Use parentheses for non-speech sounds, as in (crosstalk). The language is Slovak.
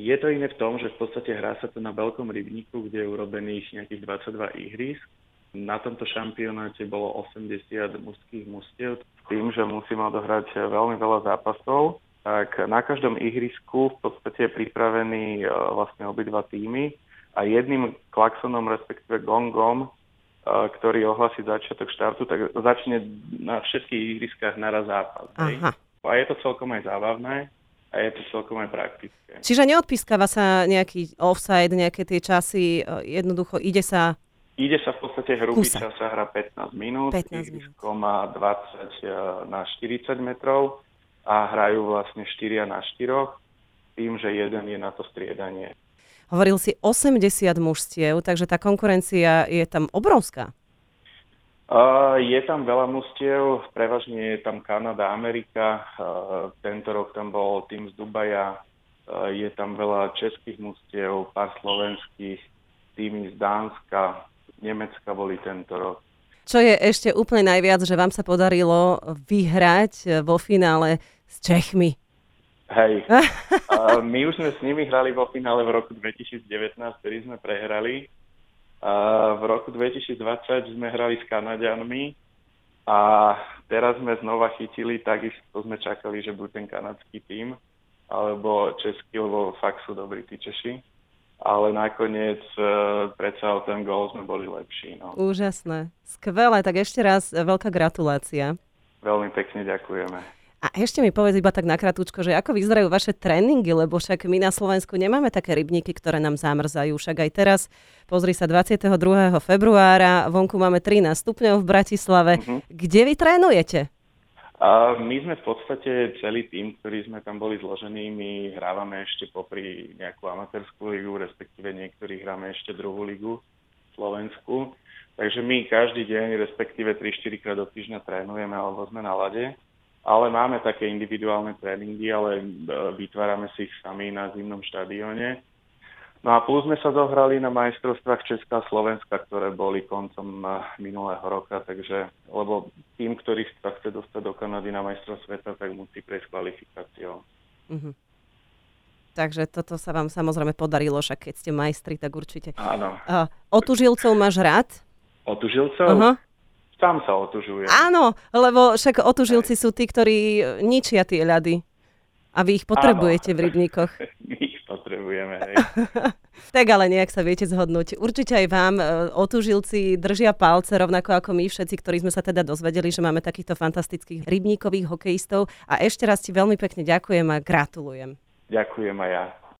Je to iné v tom, že v podstate hrá sa to na veľkom rybníku, kde je urobených nejakých 22 ihrisk. Na tomto šampionáte bolo 80 mužských mustiev, s tým, že musíme odohrať veľmi veľa zápasov. Tak na každom ihrisku v podstate je pripravený e, vlastne obidva týmy a jedným klaksonom, respektíve gongom, e, ktorý ohlasí začiatok štartu, tak začne na všetkých ihriskách naraz zápas. Aha. A je to celkom aj zábavné a je to celkom aj praktické. Čiže neodpískava sa nejaký offside, nejaké tie časy, e, jednoducho ide sa Ide sa v podstate hrubý Kúsa. čas, sa hrá 15 minút, 15 ihrisko má 20 na 40 metrov a hrajú vlastne 4 na 4, tým, že jeden je na to striedanie. Hovoril si 80 mužstiev, takže tá konkurencia je tam obrovská. Je tam veľa mužstiev, prevažne je tam Kanada, Amerika, tento rok tam bol tým z Dubaja, je tam veľa českých mužstiev, pár slovenských, týmy z Dánska, Nemecka boli tento rok. Čo je ešte úplne najviac, že vám sa podarilo vyhrať vo finále s Čechmi? Hej, (laughs) my už sme s nimi hrali vo finále v roku 2019, ktorý sme prehrali. A v roku 2020 sme hrali s Kanadianmi a teraz sme znova chytili, takisto sme čakali, že bude ten kanadský tým, alebo český, lebo fakt sú dobrí tí Češi ale nakoniec e, predsa o ten gól sme boli lepší. No. Úžasné. Skvelé, tak ešte raz e, veľká gratulácia. Veľmi pekne ďakujeme. A ešte mi povedz iba tak nakratučko, že ako vyzerajú vaše tréningy, lebo však my na Slovensku nemáme také rybníky, ktoré nám zamrzajú. Však aj teraz, pozri sa, 22. februára, vonku máme 13 stupňov v Bratislave. Uh-huh. Kde vy trénujete? A my sme v podstate celý tým, ktorý sme tam boli zložení, my hrávame ešte popri nejakú amatérskú ligu, respektíve niektorí hráme ešte druhú ligu Slovensku. Takže my každý deň, respektíve 3-4 krát do týždňa trénujeme alebo sme na lade. Ale máme také individuálne tréningy, ale e, vytvárame si ich sami na zimnom štadióne. No a plus sme sa zohrali na majstrovstvách Česká a Slovenska, ktoré boli koncom eh, minulého roka, takže, lebo tým, ktorý sa chce dostať do Kanady na majstrov sveta, tak musí prejsť kvalifikáciou. Mm-hmm. Takže toto sa vám samozrejme podarilo, však keď ste majstri, tak určite. Áno. Uh, otužilcov máš rád? Otužilcov? Uh-huh. Tam sa otužuje. Áno, lebo však otužilci sú tí, ktorí ničia tie ľady. A vy ich potrebujete Áno. v rybníkoch. (laughs) potrebujeme. Hej. (laughs) tak ale nejak sa viete zhodnúť. Určite aj vám e, otužilci držia palce, rovnako ako my všetci, ktorí sme sa teda dozvedeli, že máme takýchto fantastických rybníkových hokejistov. A ešte raz ti veľmi pekne ďakujem a gratulujem. Ďakujem aj ja.